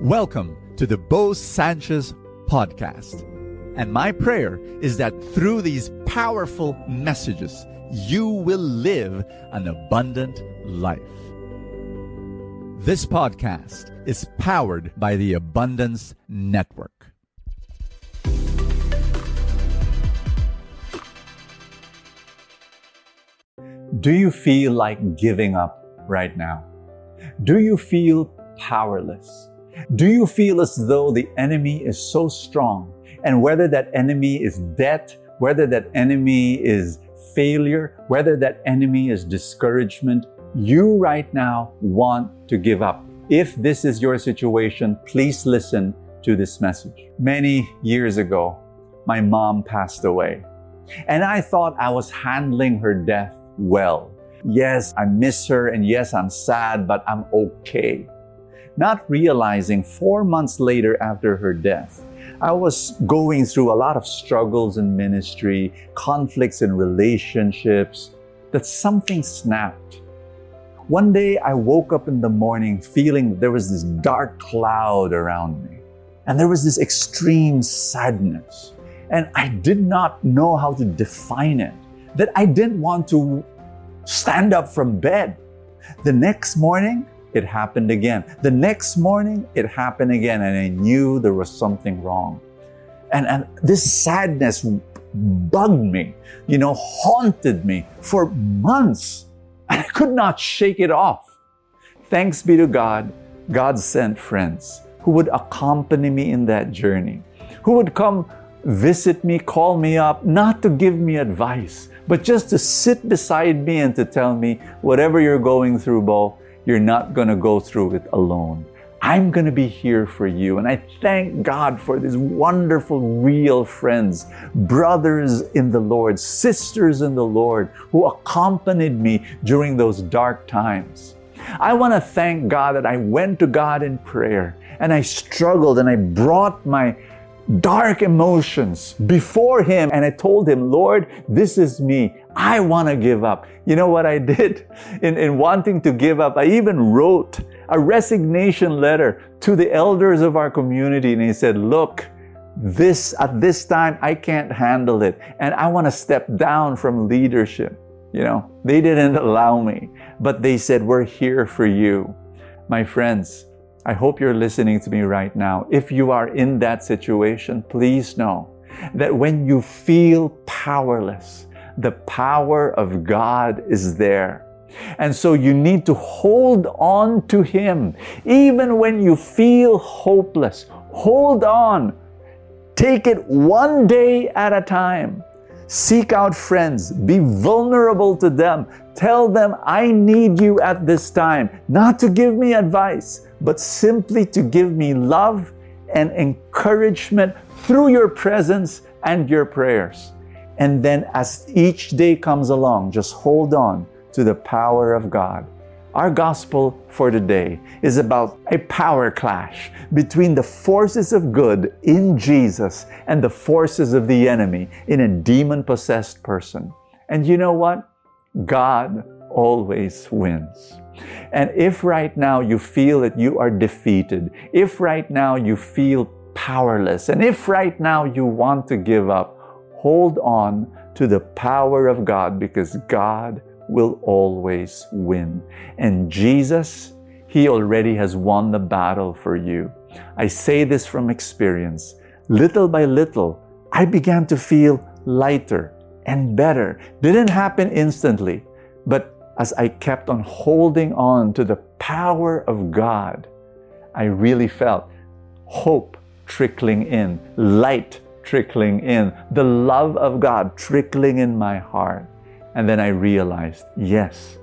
Welcome to the Bo Sanchez podcast. And my prayer is that through these powerful messages, you will live an abundant life. This podcast is powered by the Abundance Network. Do you feel like giving up right now? Do you feel powerless? Do you feel as though the enemy is so strong? And whether that enemy is debt, whether that enemy is failure, whether that enemy is discouragement, you right now want to give up. If this is your situation, please listen to this message. Many years ago, my mom passed away. And I thought I was handling her death well. Yes, I miss her, and yes, I'm sad, but I'm okay. Not realizing four months later after her death, I was going through a lot of struggles in ministry, conflicts in relationships, that something snapped. One day I woke up in the morning feeling there was this dark cloud around me, and there was this extreme sadness. And I did not know how to define it, that I didn't want to stand up from bed. The next morning, it happened again. The next morning, it happened again, and I knew there was something wrong. And, and this sadness bugged me, you know, haunted me for months. And I could not shake it off. Thanks be to God, God sent friends who would accompany me in that journey, who would come visit me, call me up, not to give me advice, but just to sit beside me and to tell me, whatever you're going through, Bo, you're not going to go through it alone. I'm going to be here for you. And I thank God for these wonderful, real friends, brothers in the Lord, sisters in the Lord, who accompanied me during those dark times. I want to thank God that I went to God in prayer and I struggled and I brought my dark emotions before Him. And I told Him, Lord, this is me. I want to give up. You know what I did? In, in wanting to give up, I even wrote a resignation letter to the elders of our community. And he said, Look, this at this time I can't handle it. And I want to step down from leadership. You know, they didn't allow me, but they said, We're here for you. My friends, I hope you're listening to me right now. If you are in that situation, please know that when you feel powerless, the power of God is there. And so you need to hold on to Him. Even when you feel hopeless, hold on. Take it one day at a time. Seek out friends. Be vulnerable to them. Tell them, I need you at this time. Not to give me advice, but simply to give me love and encouragement through your presence and your prayers. And then as each day comes along, just hold on to the power of God. Our gospel for today is about a power clash between the forces of good in Jesus and the forces of the enemy in a demon possessed person. And you know what? God always wins. And if right now you feel that you are defeated, if right now you feel powerless, and if right now you want to give up, hold on to the power of God because God will always win. And Jesus, He already has won the battle for you. I say this from experience. Little by little, I began to feel lighter and better. Didn't happen instantly, but as I kept on holding on to the power of God, I really felt hope trickling in, light trickling in, the love of God trickling in my heart. And then I realized, yes,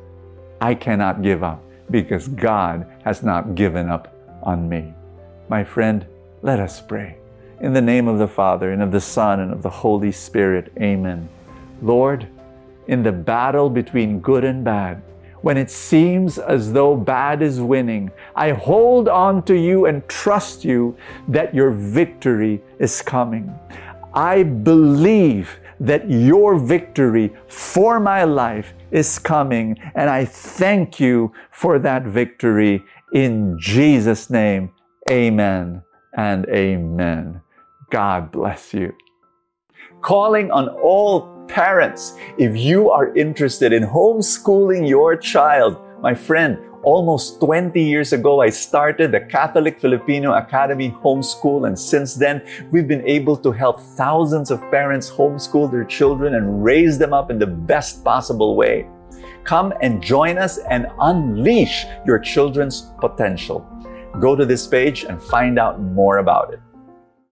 I cannot give up because God has not given up on me. My friend, let us pray. In the name of the Father, and of the Son, and of the Holy Spirit, amen. Lord, in the battle between good and bad, when it seems as though bad is winning, I hold on to you and trust you that your victory is coming. I believe that your victory for my life is coming, and I thank you for that victory in Jesus' name. Amen and amen. God bless you. Calling on all parents, if you are interested in homeschooling your child, my friend, almost 20 years ago, I started the Catholic Filipino Academy Homeschool, and since then, we've been able to help thousands of parents homeschool their children and raise them up in the best possible way. Come and join us and unleash your children's potential. Go to this page and find out more about it.